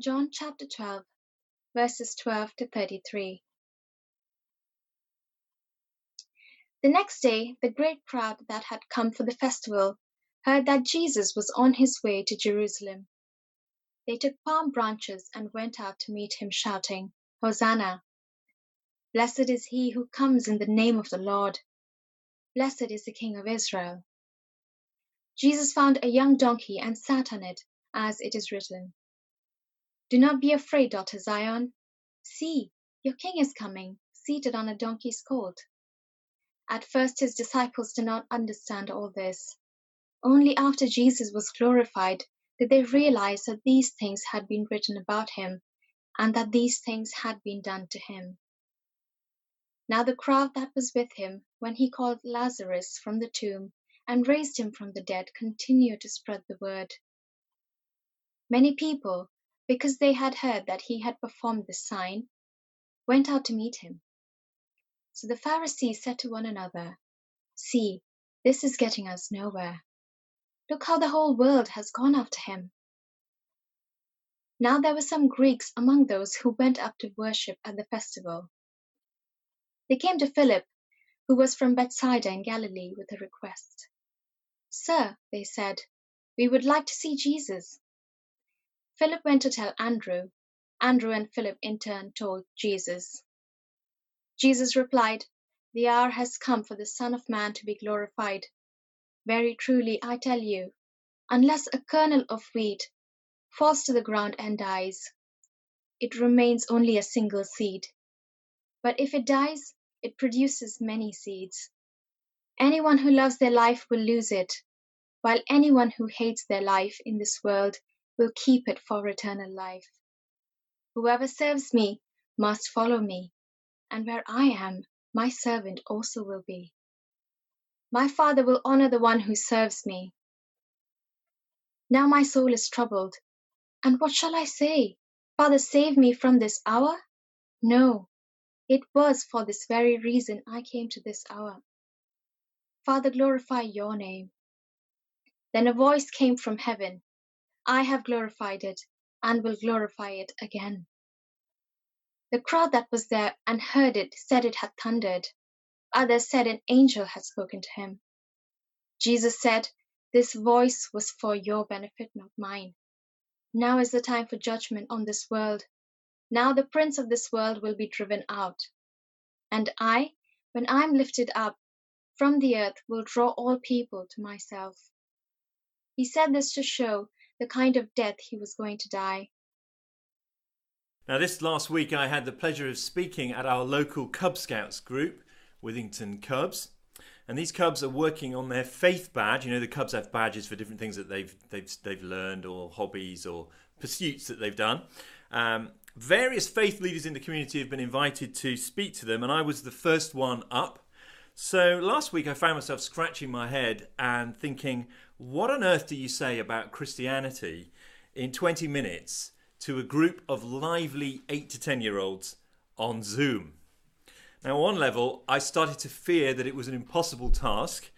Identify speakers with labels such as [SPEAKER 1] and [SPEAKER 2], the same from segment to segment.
[SPEAKER 1] John chapter 12, verses 12 to 33. The next day, the great crowd that had come for the festival heard that Jesus was on his way to Jerusalem. They took palm branches and went out to meet him, shouting, Hosanna! Blessed is he who comes in the name of the Lord. Blessed is the King of Israel. Jesus found a young donkey and sat on it, as it is written. Do not be afraid, daughter Zion. See, your king is coming, seated on a donkey's colt. At first his disciples did not understand all this. Only after Jesus was glorified did they realize that these things had been written about him and that these things had been done to him. Now the crowd that was with him when he called Lazarus from the tomb and raised him from the dead continued to spread the word. Many people, because they had heard that he had performed this sign, went out to meet him. So the Pharisees said to one another, See, this is getting us nowhere. Look how the whole world has gone after him. Now there were some Greeks among those who went up to worship at the festival. They came to Philip, who was from Bethsaida in Galilee, with a request. Sir, they said, we would like to see Jesus. Philip went to tell Andrew. Andrew and Philip in turn told Jesus. Jesus replied, The hour has come for the Son of Man to be glorified. Very truly, I tell you, unless a kernel of wheat falls to the ground and dies, it remains only a single seed. But if it dies, it produces many seeds. Anyone who loves their life will lose it, while anyone who hates their life in this world will keep it for eternal life. Whoever serves me must follow me and where I am, my servant also will be. My Father will honor the one who serves me. Now my soul is troubled, and what shall I say? Father, save me from this hour? No, it was for this very reason I came to this hour. Father, glorify your name. Then a voice came from heaven I have glorified it and will glorify it again. The crowd that was there and heard it said it had thundered. Others said an angel had spoken to him. Jesus said, This voice was for your benefit, not mine. Now is the time for judgment on this world. Now the prince of this world will be driven out. And I, when I am lifted up from the earth, will draw all people to myself. He said this to show the kind of death he was going to die.
[SPEAKER 2] Now, this last week, I had the pleasure of speaking at our local Cub Scouts group, Withington Cubs. And these Cubs are working on their faith badge. You know, the Cubs have badges for different things that they've they've they've learned, or hobbies, or pursuits that they've done. Um, various faith leaders in the community have been invited to speak to them, and I was the first one up. So last week, I found myself scratching my head and thinking, what on earth do you say about Christianity in 20 minutes? to a group of lively 8 to 10 year olds on Zoom. Now, on one level, I started to fear that it was an impossible task,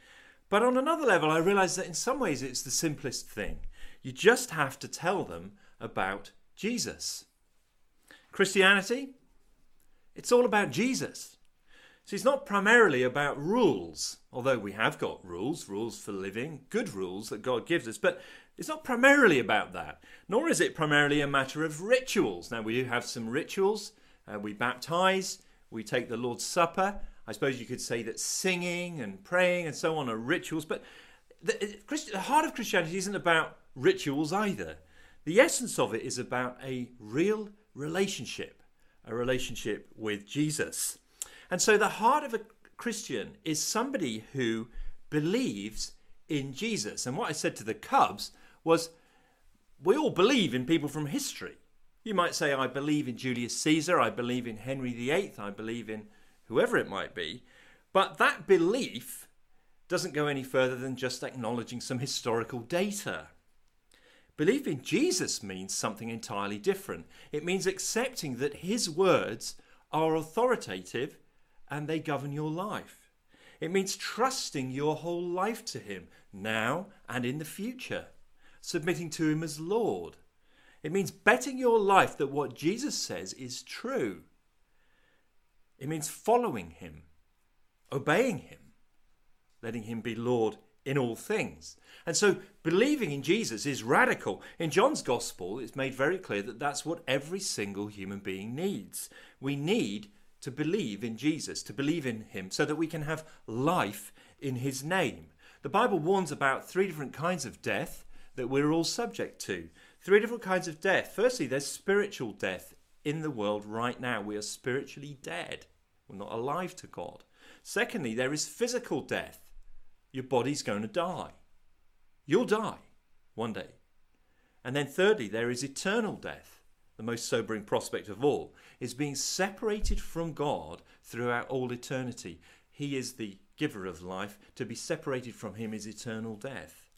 [SPEAKER 2] but on another level, I realized that in some ways it's the simplest thing. You just have to tell them about Jesus. Christianity, it's all about Jesus. So it's not primarily about rules, although we have got rules, rules for living, good rules that God gives us, but it's not primarily about that, nor is it primarily a matter of rituals. Now, we do have some rituals. Uh, we baptize, we take the Lord's Supper. I suppose you could say that singing and praying and so on are rituals, but the, the heart of Christianity isn't about rituals either. The essence of it is about a real relationship, a relationship with Jesus. And so the heart of a Christian is somebody who believes in Jesus. And what I said to the Cubs was we all believe in people from history. You might say, I believe in Julius Caesar, I believe in Henry VIII, I believe in whoever it might be. But that belief doesn't go any further than just acknowledging some historical data. Belief in Jesus means something entirely different. It means accepting that his words are authoritative and they govern your life. It means trusting your whole life to him now and in the future submitting to Him as Lord. It means betting your life that what Jesus says is true. It means following him, obeying him, letting him be Lord in all things. And so believing in Jesus is radical. In John's gospel, it's made very clear that that's what every single human being needs. We need to believe in Jesus, to believe in him, so that we can have life in his name. The Bible warns about three different kinds of death that we're all subject to. Three different kinds of death. Firstly, there's spiritual death in the world right now. We are spiritually dead. We're not alive to God. Secondly, there is physical death. Your body's going to die. You'll die one day. And then thirdly, there is eternal death. The most sobering prospect of all is being separated from God throughout all eternity. He is the giver of life. To be separated from him is eternal death.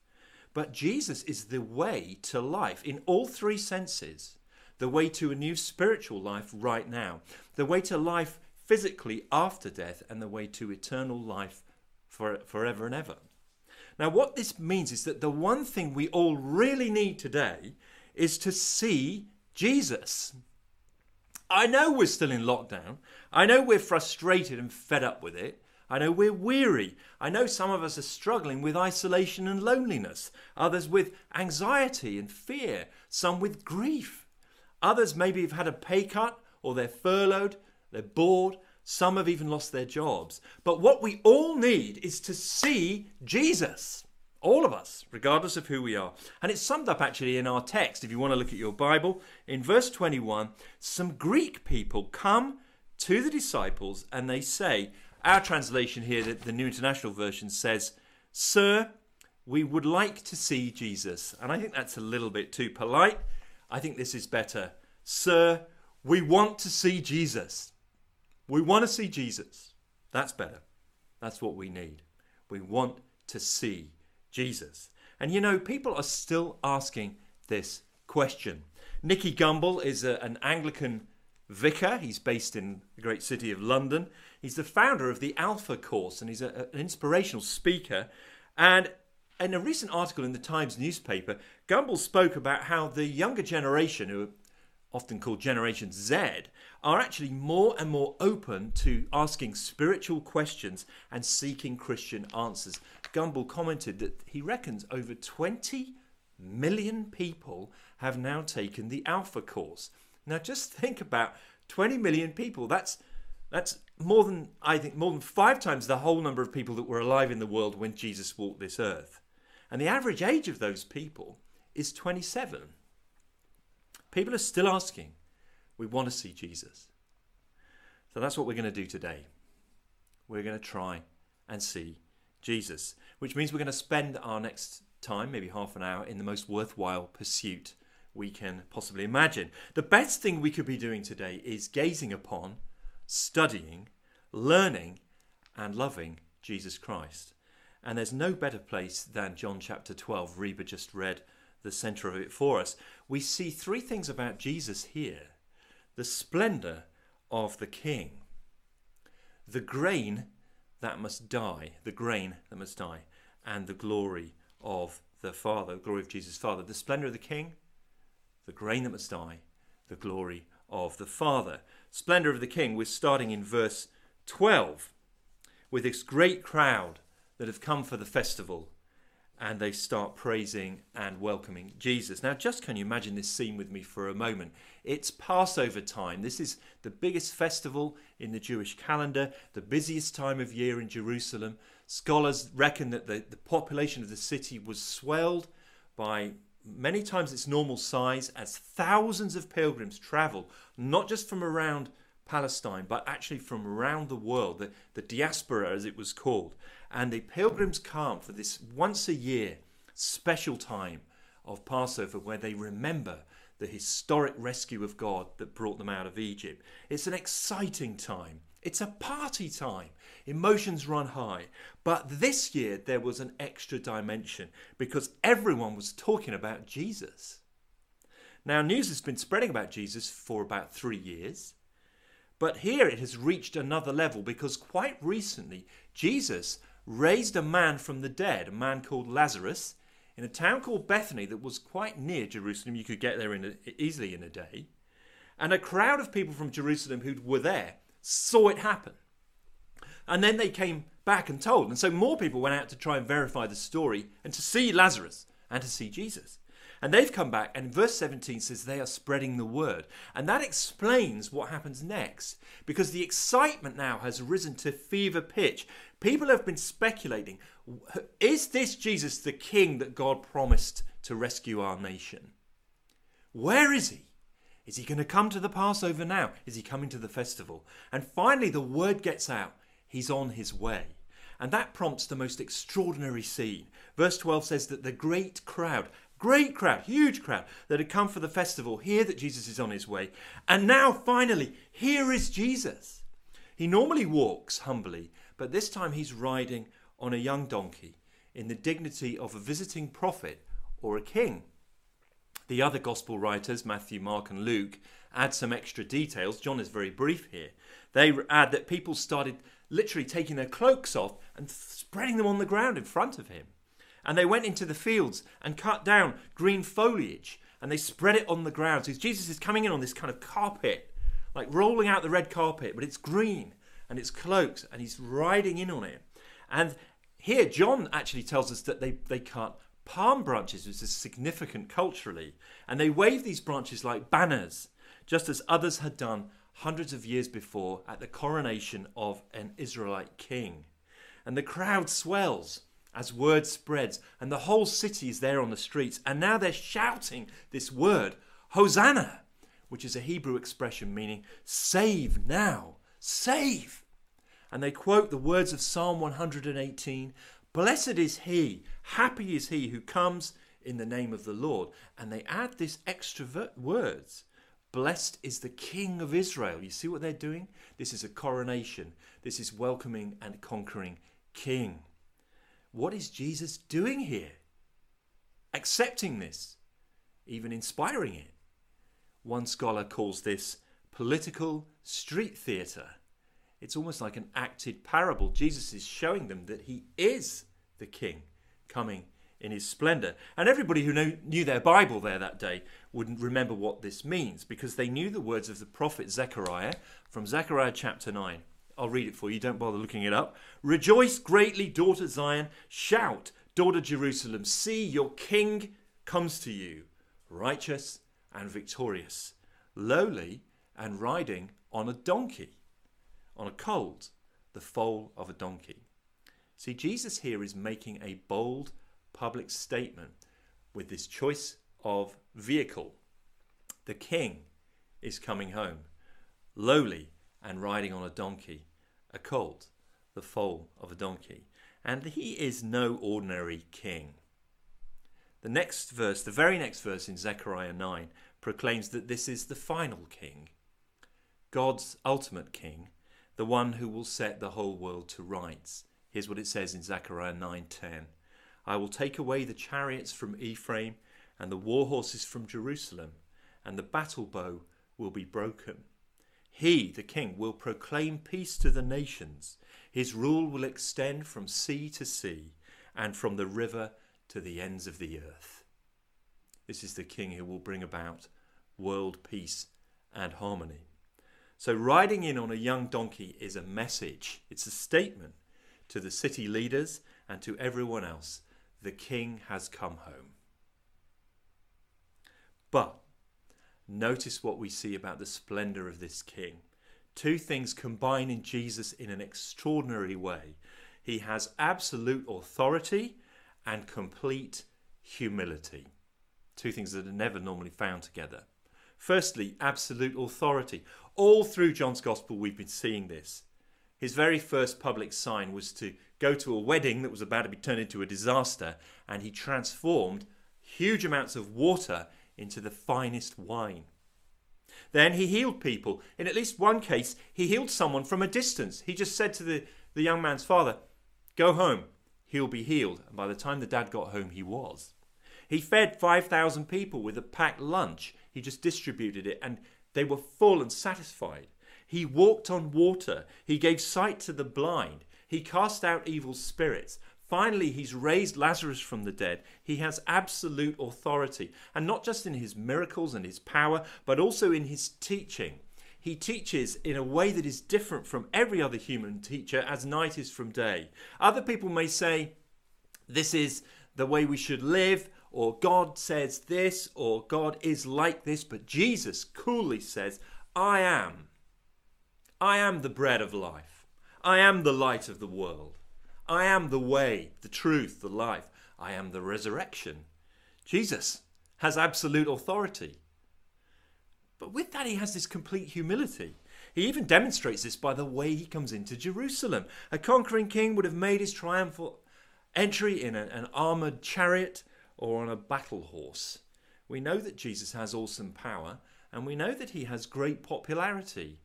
[SPEAKER 2] But Jesus is the way to life in all three senses the way to a new spiritual life right now, the way to life physically after death, and the way to eternal life for, forever and ever. Now, what this means is that the one thing we all really need today is to see Jesus. I know we're still in lockdown. I know we're frustrated and fed up with it. I know we're weary. I know some of us are struggling with isolation and loneliness, others with anxiety and fear, some with grief. Others maybe have had a pay cut or they're furloughed, they're bored, some have even lost their jobs. But what we all need is to see Jesus. All of us, regardless of who we are. And it's summed up actually in our text, if you want to look at your Bible. In verse 21, some Greek people come to the disciples and they say, our translation here, the New International Version says, Sir, we would like to see Jesus. And I think that's a little bit too polite. I think this is better. Sir, we want to see Jesus. We want to see Jesus. That's better. That's what we need. We want to see Jesus. And you know, people are still asking this question. Nicky Gumbel is a, an Anglican vicar. He's based in the great city of London. He's the founder of the Alpha Course and he's a, an inspirational speaker. And in a recent article in the Times newspaper, Gumbel spoke about how the younger generation, who are often called Generation Z, are actually more and more open to asking spiritual questions and seeking Christian answers. Gumbel commented that he reckons over 20 million people have now taken the Alpha course. Now just think about 20 million people. That's that's more than I think more than 5 times the whole number of people that were alive in the world when Jesus walked this earth. And the average age of those people is 27. People are still asking, we want to see Jesus. So that's what we're going to do today. We're going to try and see Jesus, which means we're going to spend our next time, maybe half an hour, in the most worthwhile pursuit we can possibly imagine. The best thing we could be doing today is gazing upon, studying, learning, and loving Jesus Christ. And there's no better place than John chapter 12. Reba just read the center of it for us. We see three things about Jesus here the splendor of the king. The grain that must die, the grain that must die, and the glory of the Father, the glory of Jesus' Father. The splendor of the king, the grain that must die, the glory of the Father. Splendor of the king, we're starting in verse 12 with this great crowd that have come for the festival and they start praising and welcoming Jesus. Now, just can you imagine this scene with me for a moment? It's Passover time. This is the biggest festival in the Jewish calendar, the busiest time of year in Jerusalem. Scholars reckon that the, the population of the city was swelled by many times its normal size as thousands of pilgrims travel, not just from around Palestine, but actually from around the world, the, the diaspora as it was called. And the pilgrims come for this once a year special time of Passover where they remember the historic rescue of God that brought them out of Egypt. It's an exciting time. It's a party time. Emotions run high. But this year there was an extra dimension because everyone was talking about Jesus. Now, news has been spreading about Jesus for about three years. But here it has reached another level because quite recently Jesus raised a man from the dead, a man called Lazarus, in a town called Bethany that was quite near Jerusalem. You could get there in a, easily in a day. And a crowd of people from Jerusalem who were there saw it happen. And then they came back and told. And so more people went out to try and verify the story and to see Lazarus and to see Jesus. And they've come back, and verse 17 says they are spreading the word. And that explains what happens next, because the excitement now has risen to fever pitch. People have been speculating is this Jesus the king that God promised to rescue our nation? Where is he? Is he going to come to the Passover now? Is he coming to the festival? And finally, the word gets out he's on his way. And that prompts the most extraordinary scene. Verse 12 says that the great crowd, great crowd, huge crowd that had come for the festival hear that Jesus is on his way. And now, finally, here is Jesus. He normally walks humbly, but this time he's riding on a young donkey in the dignity of a visiting prophet or a king. The other gospel writers, Matthew, Mark, and Luke, add some extra details. John is very brief here. They add that people started literally taking their cloaks off and spreading them on the ground in front of him. And they went into the fields and cut down green foliage and they spread it on the ground. So Jesus is coming in on this kind of carpet, like rolling out the red carpet, but it's green and it's cloaks and he's riding in on it. And here, John actually tells us that they, they cut palm branches, which is significant culturally, and they wave these branches like banners, just as others had done hundreds of years before at the coronation of an Israelite king. And the crowd swells as word spreads, and the whole city is there on the streets, and now they're shouting this word, Hosanna, which is a Hebrew expression meaning save now, save and they quote the words of Psalm 118 Blessed is he, happy is he who comes in the name of the Lord. And they add this extra words Blessed is the King of Israel. You see what they're doing? This is a coronation. This is welcoming and conquering King. What is Jesus doing here? Accepting this, even inspiring it. One scholar calls this political street theatre. It's almost like an acted parable. Jesus is showing them that he is the king coming in his splendor. And everybody who knew their Bible there that day wouldn't remember what this means because they knew the words of the prophet Zechariah from Zechariah chapter 9. I'll read it for you, don't bother looking it up. Rejoice greatly, daughter Zion. Shout, daughter Jerusalem. See, your king comes to you, righteous and victorious, lowly and riding on a donkey on a colt, the foal of a donkey. See, Jesus here is making a bold public statement with this choice of vehicle. The king is coming home, lowly and riding on a donkey, a colt, the foal of a donkey. And he is no ordinary king. The next verse, the very next verse in Zechariah 9, proclaims that this is the final king, God's ultimate king, the one who will set the whole world to rights. Here's what it says in Zechariah 9:10. I will take away the chariots from Ephraim and the war horses from Jerusalem, and the battle bow will be broken. He, the king, will proclaim peace to the nations. His rule will extend from sea to sea and from the river to the ends of the earth. This is the king who will bring about world peace and harmony. So, riding in on a young donkey is a message, it's a statement to the city leaders and to everyone else the king has come home. But notice what we see about the splendor of this king. Two things combine in Jesus in an extraordinary way. He has absolute authority and complete humility. Two things that are never normally found together. Firstly, absolute authority. All through John's Gospel, we've been seeing this. His very first public sign was to go to a wedding that was about to be turned into a disaster, and he transformed huge amounts of water into the finest wine. Then he healed people. In at least one case, he healed someone from a distance. He just said to the, the young man's father, Go home, he'll be healed. And by the time the dad got home, he was. He fed 5,000 people with a packed lunch. He just distributed it and they were full and satisfied. He walked on water. He gave sight to the blind. He cast out evil spirits. Finally he's raised Lazarus from the dead, he has absolute authority. And not just in his miracles and his power, but also in his teaching. He teaches in a way that is different from every other human teacher, as night is from day. Other people may say, This is the way we should live, or God says this, or God is like this, but Jesus coolly says, I am. I am the bread of life. I am the light of the world. I am the way, the truth, the life. I am the resurrection. Jesus has absolute authority. But with that, he has this complete humility. He even demonstrates this by the way he comes into Jerusalem. A conquering king would have made his triumphal entry in an, an armored chariot or on a battle horse. We know that Jesus has awesome power, and we know that he has great popularity.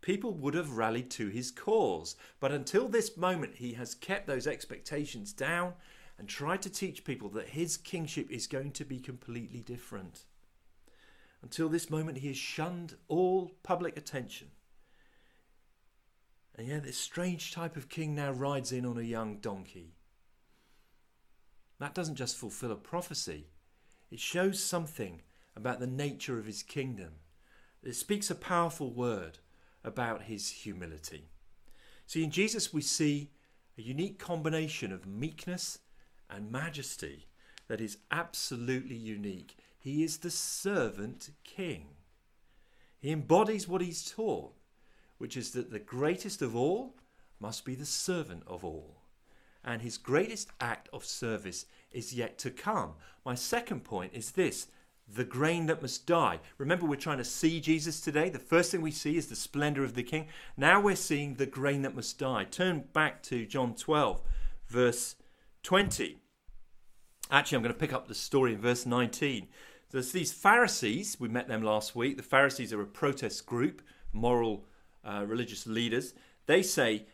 [SPEAKER 2] People would have rallied to his cause, but until this moment, he has kept those expectations down and tried to teach people that his kingship is going to be completely different. Until this moment, he has shunned all public attention. And yet, this strange type of king now rides in on a young donkey. That doesn't just fulfill a prophecy, it shows something about the nature of his kingdom. It speaks a powerful word about his humility. See, in Jesus, we see a unique combination of meekness and majesty that is absolutely unique. He is the servant king. He embodies what he's taught, which is that the greatest of all must be the servant of all and his greatest act of service is yet to come. My second point is this the grain that must die. Remember, we're trying to see Jesus today. The first thing we see is the splendor of the King. Now we're seeing the grain that must die. Turn back to John 12, verse 20. Actually, I'm going to pick up the story in verse 19. There's these Pharisees, we met them last week. The Pharisees are a protest group, moral uh, religious leaders. They say,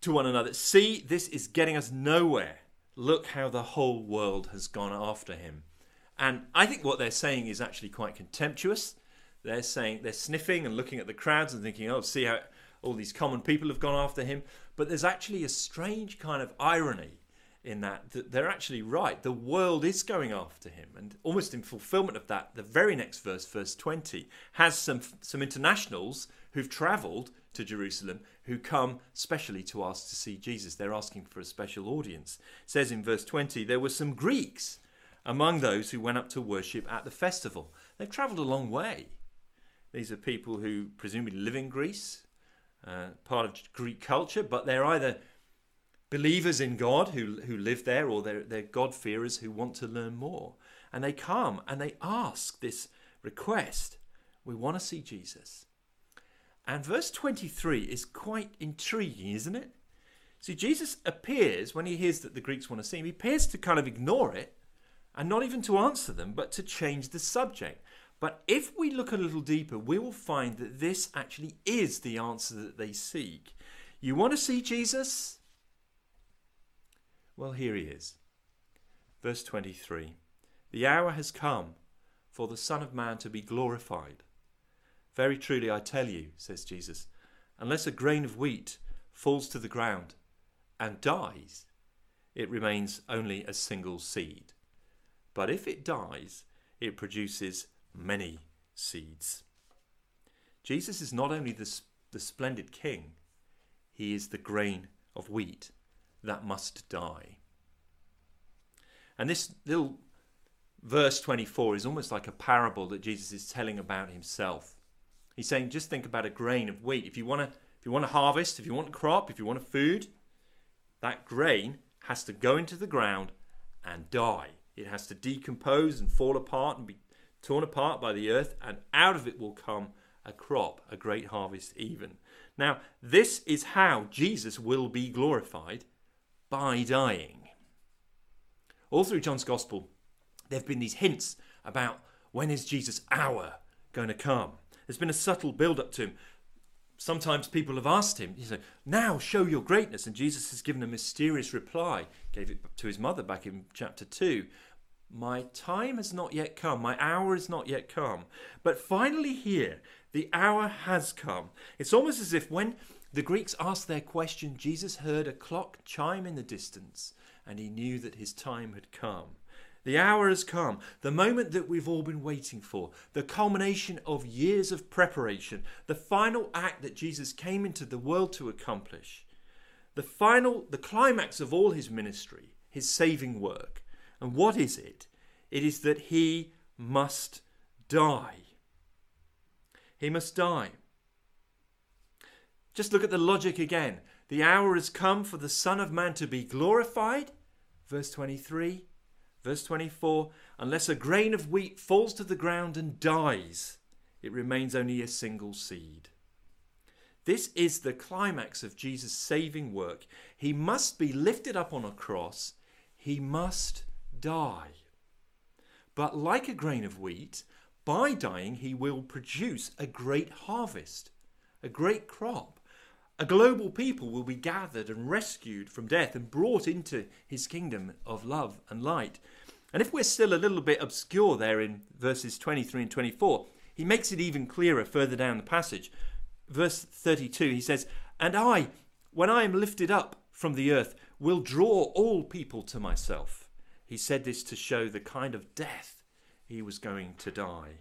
[SPEAKER 2] to one another, See, this is getting us nowhere. Look how the whole world has gone after him. And I think what they're saying is actually quite contemptuous. They're saying they're sniffing and looking at the crowds and thinking, oh, see how all these common people have gone after him. But there's actually a strange kind of irony in that, that they're actually right. The world is going after him. And almost in fulfillment of that, the very next verse, verse 20, has some, some internationals who've travelled to Jerusalem who come specially to ask to see Jesus. They're asking for a special audience. It says in verse 20, there were some Greeks among those who went up to worship at the festival. They've travelled a long way. These are people who presumably live in Greece, uh, part of Greek culture, but they're either believers in God who, who live there or they're, they're God-fearers who want to learn more. And they come and they ask this request. We want to see Jesus. And verse 23 is quite intriguing, isn't it? See, Jesus appears, when he hears that the Greeks want to see him, he appears to kind of ignore it and not even to answer them, but to change the subject. But if we look a little deeper, we will find that this actually is the answer that they seek. You want to see Jesus? Well, here he is. Verse 23 The hour has come for the Son of Man to be glorified. Very truly I tell you, says Jesus, unless a grain of wheat falls to the ground and dies, it remains only a single seed. But if it dies, it produces many seeds. Jesus is not only the, the splendid king, he is the grain of wheat that must die. And this little verse 24 is almost like a parable that Jesus is telling about himself. He's saying just think about a grain of wheat. If you want to if you want to harvest, if you want a crop, if you want a food, that grain has to go into the ground and die. It has to decompose and fall apart and be torn apart by the earth, and out of it will come a crop, a great harvest, even. Now, this is how Jesus will be glorified by dying. All through John's Gospel, there have been these hints about when is Jesus' hour going to come. There's been a subtle build up to him. Sometimes people have asked him, he said, Now show your greatness. And Jesus has given a mysterious reply, gave it to his mother back in chapter 2. My time has not yet come, my hour has not yet come. But finally, here, the hour has come. It's almost as if when the Greeks asked their question, Jesus heard a clock chime in the distance and he knew that his time had come. The hour has come, the moment that we've all been waiting for, the culmination of years of preparation, the final act that Jesus came into the world to accomplish, the final, the climax of all his ministry, his saving work. And what is it? It is that he must die. He must die. Just look at the logic again. The hour has come for the Son of Man to be glorified. Verse 23. Verse 24 Unless a grain of wheat falls to the ground and dies, it remains only a single seed. This is the climax of Jesus' saving work. He must be lifted up on a cross, he must die. But like a grain of wheat, by dying, he will produce a great harvest, a great crop. A global people will be gathered and rescued from death and brought into his kingdom of love and light. And if we're still a little bit obscure there in verses 23 and 24, he makes it even clearer further down the passage. Verse 32, he says, And I, when I am lifted up from the earth, will draw all people to myself. He said this to show the kind of death he was going to die.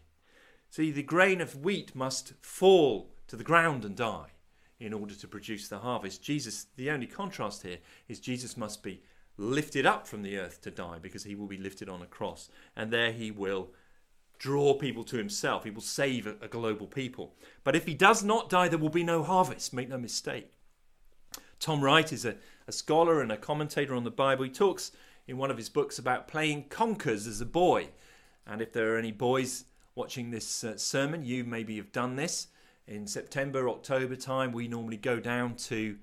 [SPEAKER 2] See, the grain of wheat must fall to the ground and die in order to produce the harvest. Jesus, the only contrast here is Jesus must be lifted up from the earth to die because he will be lifted on a cross. And there he will draw people to himself. He will save a, a global people. But if he does not die, there will be no harvest. Make no mistake. Tom Wright is a, a scholar and a commentator on the Bible. He talks in one of his books about playing conkers as a boy. And if there are any boys watching this uh, sermon, you maybe have done this in September, October time, we normally go down to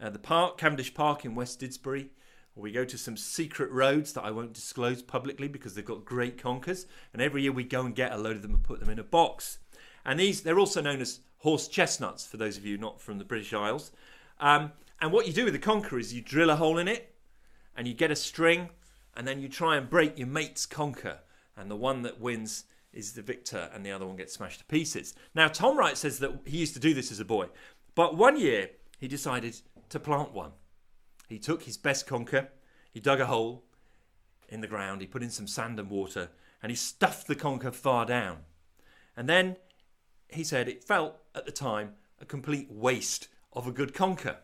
[SPEAKER 2] uh, the park, Cavendish Park in West Didsbury, we go to some secret roads that I won't disclose publicly because they've got great conkers. And every year we go and get a load of them and put them in a box. And these, they're also known as horse chestnuts for those of you not from the British Isles. Um, and what you do with the conker is you drill a hole in it and you get a string and then you try and break your mate's conker. And the one that wins is the victor and the other one gets smashed to pieces. Now, Tom Wright says that he used to do this as a boy, but one year he decided to plant one. He took his best conker, he dug a hole in the ground, he put in some sand and water, and he stuffed the conker far down. And then he said it felt at the time a complete waste of a good conker.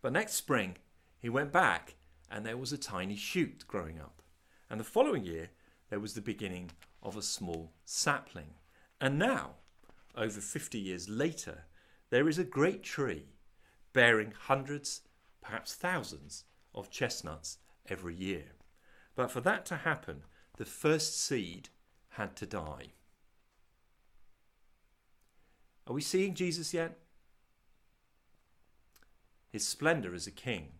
[SPEAKER 2] But next spring he went back and there was a tiny shoot growing up. And the following year there was the beginning of a small sapling. And now, over 50 years later, there is a great tree bearing hundreds, perhaps thousands, of chestnuts every year. But for that to happen, the first seed had to die. Are we seeing Jesus yet? His splendour as a king,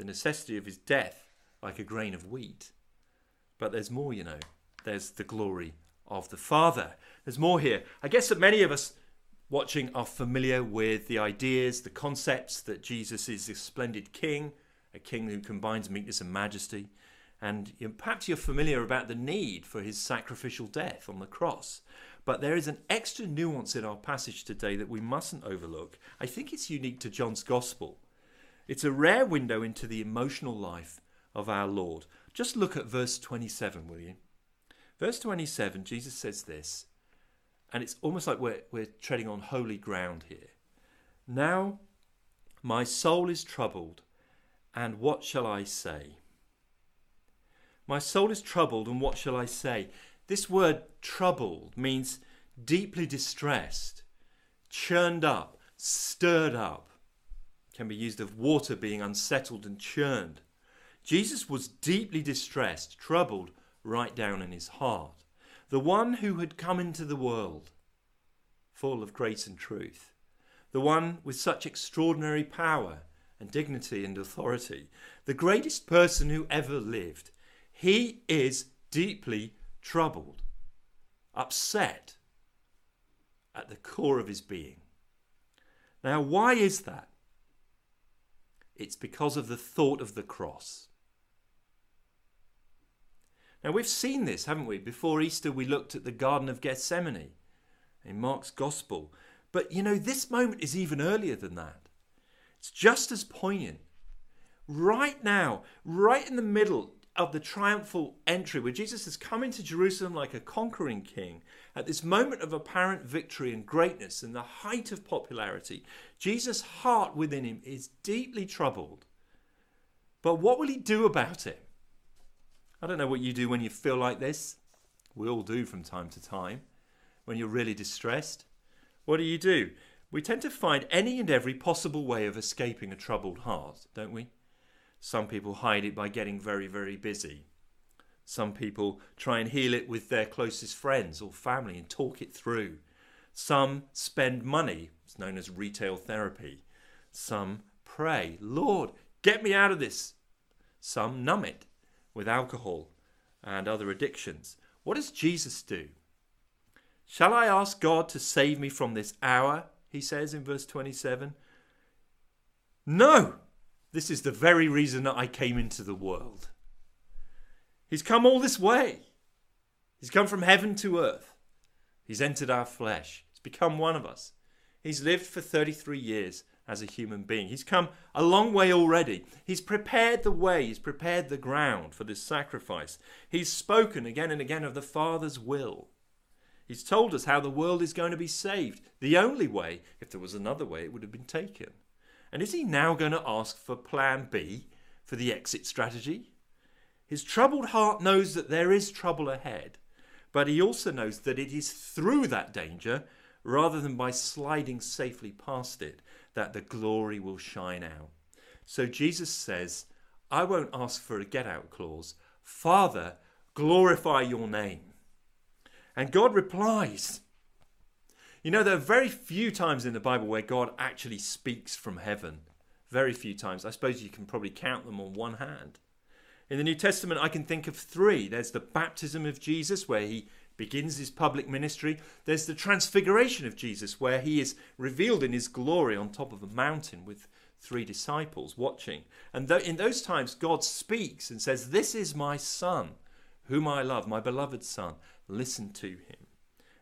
[SPEAKER 2] the necessity of his death like a grain of wheat, but there's more, you know. There's the glory of the Father. There's more here. I guess that many of us watching are familiar with the ideas, the concepts that Jesus is a splendid king, a king who combines meekness and majesty. And perhaps you're familiar about the need for his sacrificial death on the cross. But there is an extra nuance in our passage today that we mustn't overlook. I think it's unique to John's Gospel. It's a rare window into the emotional life of our Lord. Just look at verse 27, will you? Verse 27, Jesus says this, and it's almost like we're, we're treading on holy ground here. Now my soul is troubled, and what shall I say? My soul is troubled, and what shall I say? This word troubled means deeply distressed, churned up, stirred up. Can be used of water being unsettled and churned. Jesus was deeply distressed, troubled right down in his heart. The one who had come into the world, full of grace and truth. The one with such extraordinary power and dignity and authority. The greatest person who ever lived. He is deeply troubled, upset at the core of his being. Now, why is that? It's because of the thought of the cross. Now, we've seen this, haven't we? Before Easter, we looked at the Garden of Gethsemane in Mark's Gospel. But you know, this moment is even earlier than that. It's just as poignant. right now, right in the middle of the triumphal entry, where Jesus has come into Jerusalem like a conquering king, at this moment of apparent victory and greatness and the height of popularity, Jesus' heart within him is deeply troubled. But what will he do about it? I don't know what you do when you feel like this. We all do from time to time. When you're really distressed. What do you do? We tend to find any and every possible way of escaping a troubled heart, don't we? Some people hide it by getting very, very busy. Some people try and heal it with their closest friends or family and talk it through. Some spend money, it's known as retail therapy. Some pray, Lord, get me out of this. Some numb it with alcohol and other addictions. What does Jesus do? Shall I ask God to save me from this hour? He says in verse 27. No! This is the very reason that I came into the world. He's come all this way. He's come from heaven to earth. He's entered our flesh. He's become one of us. He's lived for 33 years as a human being. He's come a long way already. He's prepared the way, he's prepared the ground for this sacrifice. He's spoken again and again of the Father's will. He's told us how the world is going to be saved. The only way, if there was another way, it would have been taken. And is he now going to ask for plan B for the exit strategy? His troubled heart knows that there is trouble ahead, but he also knows that it is through that danger, rather than by sliding safely past it, that the glory will shine out. So Jesus says, I won't ask for a get out clause. Father, glorify your name. And God replies. You know, there are very few times in the Bible where God actually speaks from heaven. Very few times. I suppose you can probably count them on one hand. In the New Testament, I can think of three. There's the baptism of Jesus, where he begins his public ministry. There's the transfiguration of Jesus, where he is revealed in his glory on top of a mountain with three disciples watching. And th- in those times, God speaks and says, This is my Son, whom I love, my beloved Son. Listen to him.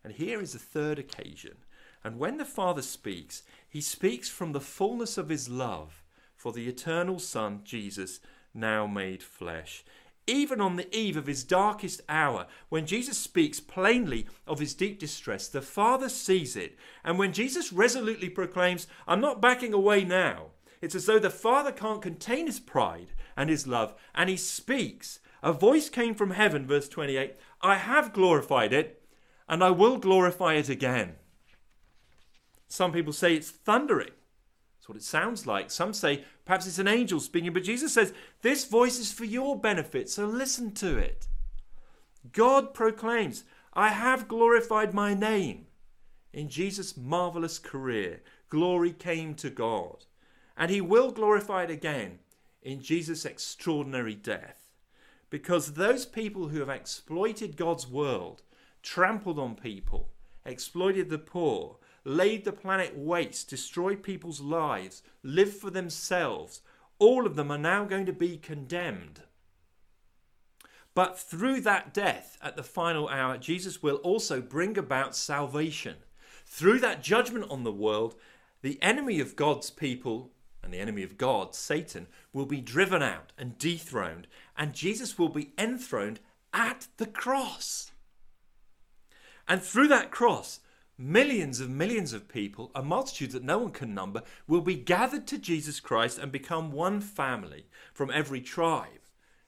[SPEAKER 2] And here is a third occasion. And when the Father speaks, he speaks from the fullness of his love for the eternal Son, Jesus, now made flesh even on the eve of his darkest hour, when Jesus speaks plainly of his deep distress, the Father sees it. And when Jesus resolutely proclaims, I'm not backing away now, it's as though the Father can't contain his pride and his love, and he speaks. A voice came from heaven, verse 28 I have glorified it, and I will glorify it again. Some people say it's thundering. That's what it sounds like. Some say perhaps it's an angel speaking, but Jesus says, This voice is for your benefit, so listen to it. God proclaims, I have glorified my name. In Jesus' marvelous career, glory came to God. And he will glorify it again in Jesus' extraordinary death. Because those people who have exploited God's world, trampled on people, exploited the poor, laid the planet waste, destroyed people's lives, lived for themselves, all of them are now going to be condemned. But through that death at the final hour, Jesus will also bring about salvation. Through that judgment on the world, the enemy of God's people and the enemy of God, Satan, will be driven out and dethroned, and Jesus will be enthroned at the cross. And through that cross, millions of millions of people, a multitude that no one can number, will be gathered to Jesus Christ and become one family from every tribe,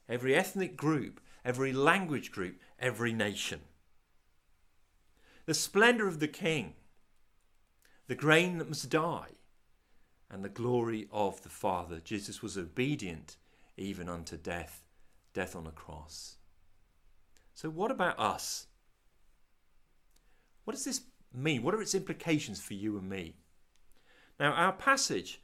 [SPEAKER 2] every ethnic group, every language group, every nation. The splendor of the King, the grain that must die, and the glory of the Father. Jesus was obedient even unto death, death on a cross. So, what about us? What does this mean? What are its implications for you and me? Now, our passage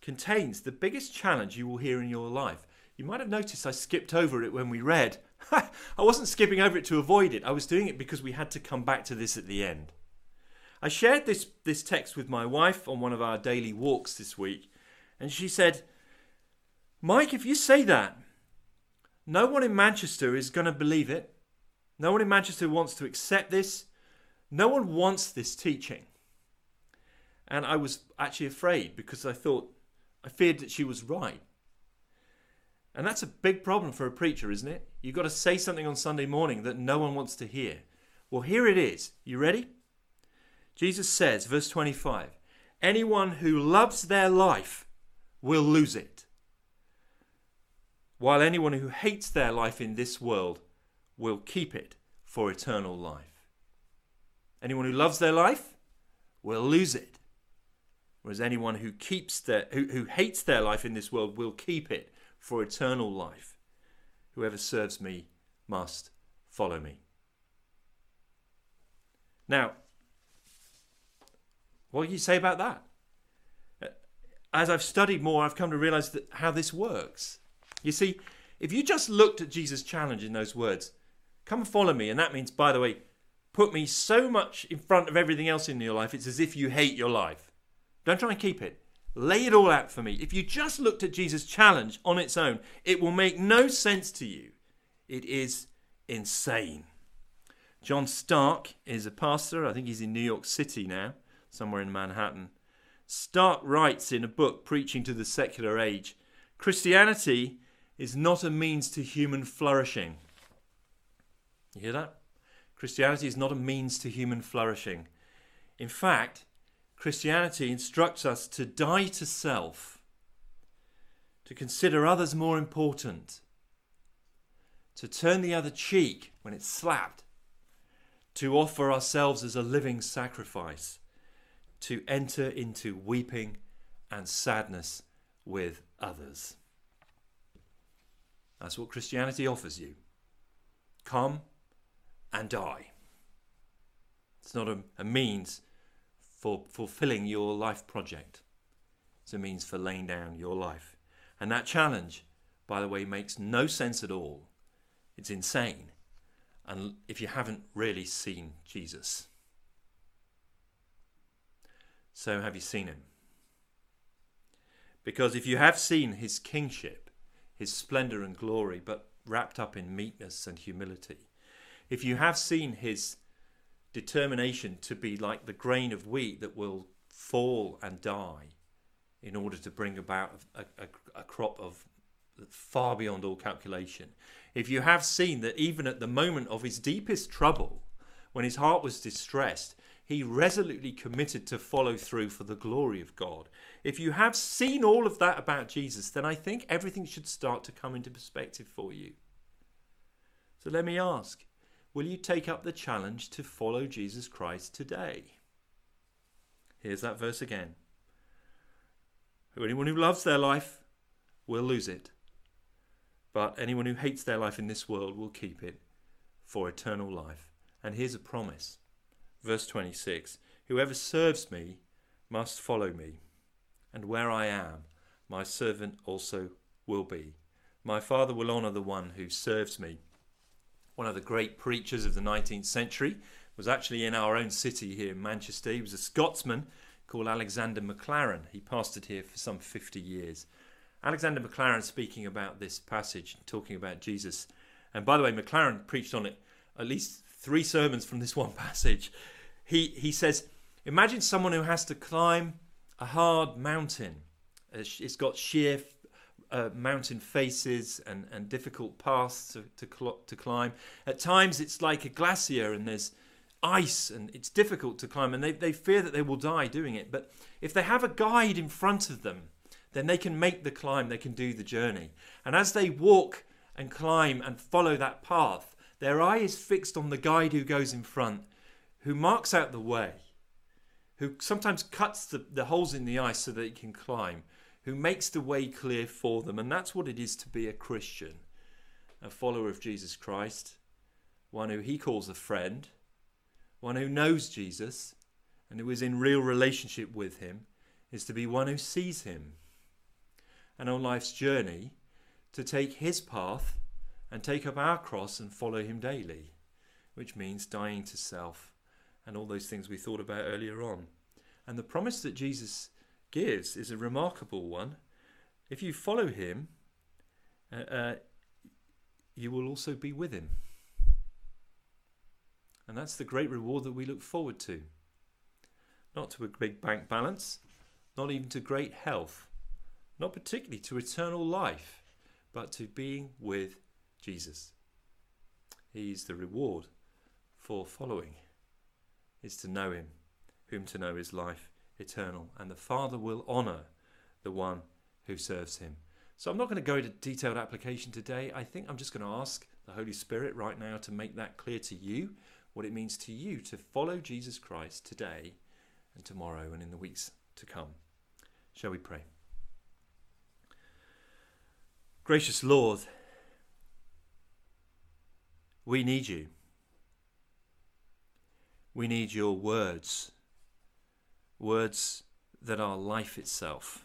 [SPEAKER 2] contains the biggest challenge you will hear in your life. You might have noticed I skipped over it when we read. I wasn't skipping over it to avoid it, I was doing it because we had to come back to this at the end. I shared this, this text with my wife on one of our daily walks this week, and she said, Mike, if you say that, no one in Manchester is going to believe it. No one in Manchester wants to accept this. No one wants this teaching. And I was actually afraid because I thought, I feared that she was right. And that's a big problem for a preacher, isn't it? You've got to say something on Sunday morning that no one wants to hear. Well, here it is. You ready? Jesus says, verse 25, anyone who loves their life will lose it, while anyone who hates their life in this world will keep it for eternal life. Anyone who loves their life will lose it, whereas anyone who keeps their who, who hates their life in this world will keep it for eternal life. Whoever serves me must follow me. Now, what do you say about that? Uh, as I've studied more, I've come to realize that how this works. You see, if you just looked at Jesus' challenge in those words, come follow me, and that means, by the way, put me so much in front of everything else in your life, it's as if you hate your life. Don't try and keep it. Lay it all out for me. If you just looked at Jesus' challenge on its own, it will make no sense to you. It is insane. John Stark is a pastor. I think he's in New York City now, somewhere in Manhattan. Stark writes in a book, Preaching to the Secular Age Christianity is not a means to human flourishing. You hear that? Christianity is not a means to human flourishing. In fact, Christianity instructs us to die to self, to consider others more important, to turn the other cheek when it's slapped, to offer ourselves as a living sacrifice, to enter into weeping and sadness with others. That's what Christianity offers you. Come and die. It's not a, a means for fulfilling your life project, it's a means for laying down your life. And that challenge, by the way, makes no sense at all. It's insane and if you haven't really seen Jesus. So, have you seen him? Because if you have seen his kingship, his splendor and glory, but wrapped up in meekness and humility, if you have seen his determination to be like the grain of wheat that will fall and die in order to bring about a, a, a crop of far beyond all calculation, if you have seen that even at the moment of his deepest trouble, when his heart was distressed, he resolutely committed to follow through for the glory of God. If you have seen all of that about Jesus, then I think everything should start to come into perspective for you. So let me ask will you take up the challenge to follow Jesus Christ today? Here's that verse again. Anyone who loves their life will lose it but anyone who hates their life in this world will keep it for eternal life. And here's a promise. Verse 26 Whoever serves me must follow me, and where I am, my servant also will be. My Father will honour the one who serves me. One of the great preachers of the 19th century was actually in our own city here in Manchester. He was a Scotsman called Alexander Maclaren. He pastored here for some 50 years. Alexander Maclaren speaking about this passage, talking about Jesus. And by the way, Maclaren preached on it at least three sermons from this one passage. He, he says, Imagine someone who has to climb a hard mountain. It's got sheer uh, mountain faces and, and difficult paths to, to, cl- to climb. At times, it's like a glacier and there's ice and it's difficult to climb, and they, they fear that they will die doing it. But if they have a guide in front of them, then they can make the climb, they can do the journey. And as they walk and climb and follow that path, their eye is fixed on the guide who goes in front, who marks out the way, who sometimes cuts the, the holes in the ice so that they can climb, who makes the way clear for them. And that's what it is to be a Christian, a follower of Jesus Christ, one who he calls a friend, one who knows Jesus and who is in real relationship with him, is to be one who sees him and on life's journey to take his path and take up our cross and follow him daily, which means dying to self and all those things we thought about earlier on. And the promise that Jesus gives is a remarkable one. If you follow him, uh, uh, you will also be with him. And that's the great reward that we look forward to. Not to a big bank balance, not even to great health, not particularly to eternal life, but to being with Jesus. He's the reward for following, is to know him, whom to know is life eternal, and the Father will honour the one who serves him. So I'm not going to go into detailed application today. I think I'm just going to ask the Holy Spirit right now to make that clear to you, what it means to you to follow Jesus Christ today and tomorrow and in the weeks to come. Shall we pray? Gracious Lord, we need you. We need your words, words that are life itself.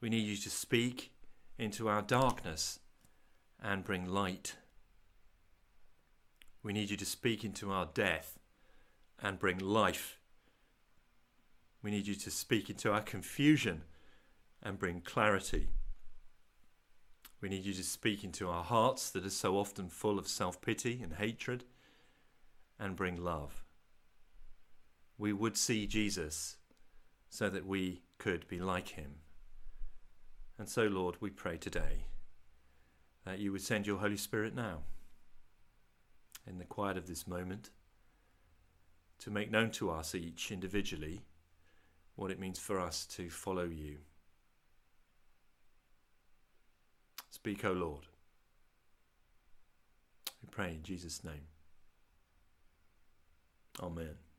[SPEAKER 2] We need you to speak into our darkness and bring light. We need you to speak into our death and bring life. We need you to speak into our confusion and bring clarity. We need you to speak into our hearts that are so often full of self pity and hatred and bring love. We would see Jesus so that we could be like him. And so, Lord, we pray today that you would send your Holy Spirit now, in the quiet of this moment, to make known to us each individually what it means for us to follow you. Speak, O Lord. We pray in Jesus' name. Amen.